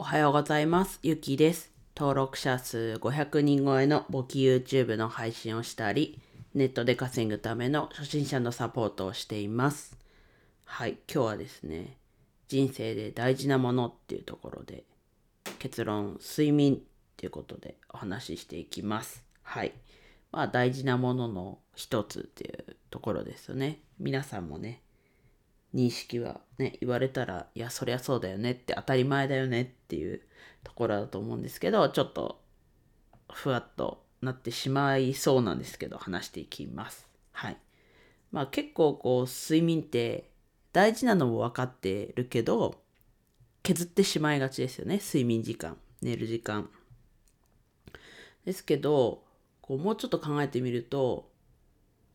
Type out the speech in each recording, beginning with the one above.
おはようございます。ゆきです。登録者数500人超えの簿記 YouTube の配信をしたり、ネットで稼ぐための初心者のサポートをしています。はい、今日はですね、人生で大事なものっていうところで、結論、睡眠っていうことでお話ししていきます。はい。まあ大事なものの一つっていうところですよね。皆さんもね、認識はね言われたらいやそりゃそうだよねって当たり前だよねっていうところだと思うんですけどちょっとふわっとなってしまいそうなんですけど話していきます。はい。まあ結構こう睡眠って大事なのも分かってるけど削ってしまいがちですよね睡眠時間寝る時間。ですけどこうもうちょっと考えてみると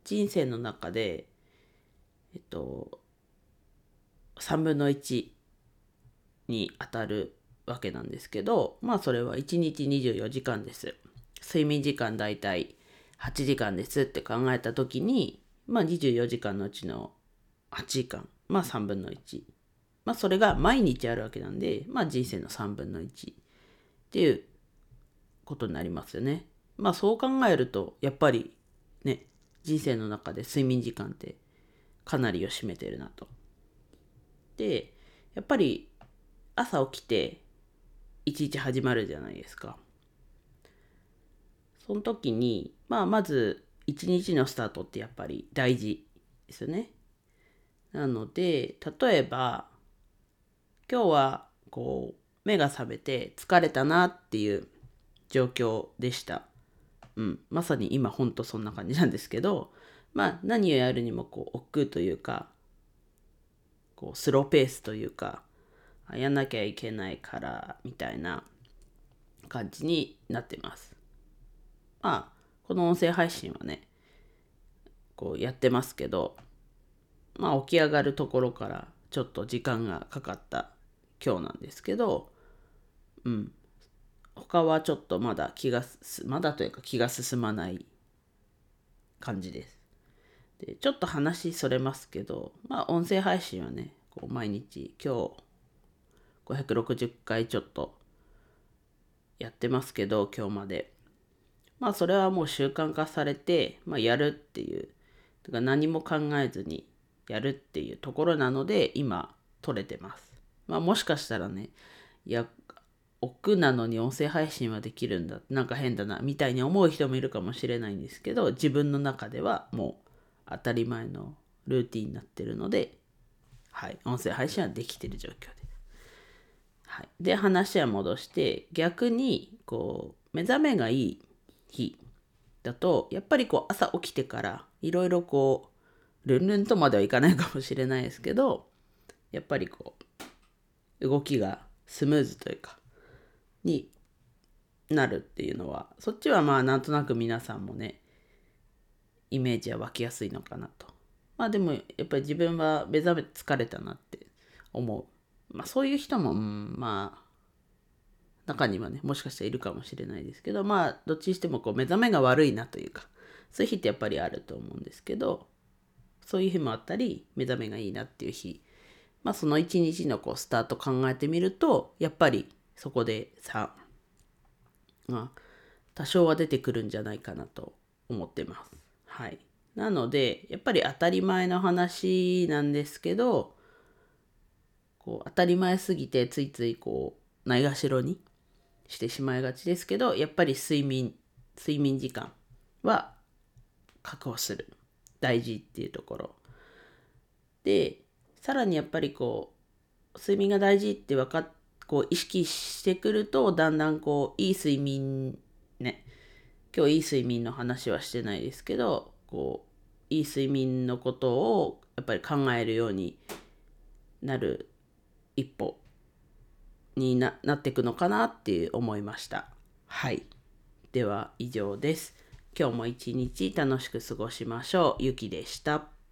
人生の中でえっと3分の1に当たるわけなんですけどまあそれは1日24時間です。睡眠時間だいたい8時間ですって考えた時にまあ24時間のうちの8時間まあ3分の1まあそれが毎日あるわけなんでまあ人生の3分の1っていうことになりますよね。まあそう考えるとやっぱりね人生の中で睡眠時間ってかなりを占めてるなと。でやっぱり朝起きて一日始まるじゃないですか。その時にまあまず一日のスタートってやっぱり大事ですよね。なので例えば今日はこう目が覚めて疲れたなっていう状況でした。うん。まさに今ほんとそんな感じなんですけどまあ何をやるにもこう億劫というかこうスローペースというかやんなきゃいけないからみたいな感じになってます。まあこの音声配信はねこうやってますけどまあ起き上がるところからちょっと時間がかかった今日なんですけどうん他はちょっとまだ気がまだというか気が進まない感じです。でちょっと話それますけどまあ音声配信はねこう毎日今日560回ちょっとやってますけど今日まで。まあそれはもう習慣化されて、まあ、やるっていうか何も考えずにやるっていうところなので今撮れてます。まあもしかしたらねいや億なのに音声配信はできるんだなんか変だなみたいに思う人もいるかもしれないんですけど自分の中ではもう当たり前のルーティンになってるので、はい、音声配信はできてる状況です。はい、で話は戻して逆にこう目覚めがいい日だとやっぱりこう朝起きてからいろいろこうルンルンとまではいかないかもしれないですけどやっぱりこう動きがスムーズというかになるっていうのはそっちはまあなんとなく皆さんもねイメージは湧きやすいのかなと。まあでもやっぱり自分は目覚め疲れたなって思う。まあそういう人も、うん、まあ中にはねもしかしたらいるかもしれないですけどまあどっちにしてもこう目覚めが悪いなというかそういう日ってやっぱりあると思うんですけどそういう日もあったり目覚めがいいなっていう日まあその一日のこうスタート考えてみるとやっぱりそこでさまあ多少は出てくるんじゃないかなと思ってます。はい。なので、やっぱり当たり前の話なんですけど、こう当たり前すぎてついついこうないがしろにしてしまいがちですけど、やっぱり睡眠、睡眠時間は確保する。大事っていうところ。で、さらにやっぱりこう、睡眠が大事って分かっこう意識してくるとだんだんこういい睡眠ね今日いい睡眠の話はしてないですけどこういい睡眠のことをやっぱり考えるようになる一歩になっていくのかなって思いました。はい。では以上です。今日も一日楽しく過ごしましょう。ゆきでした。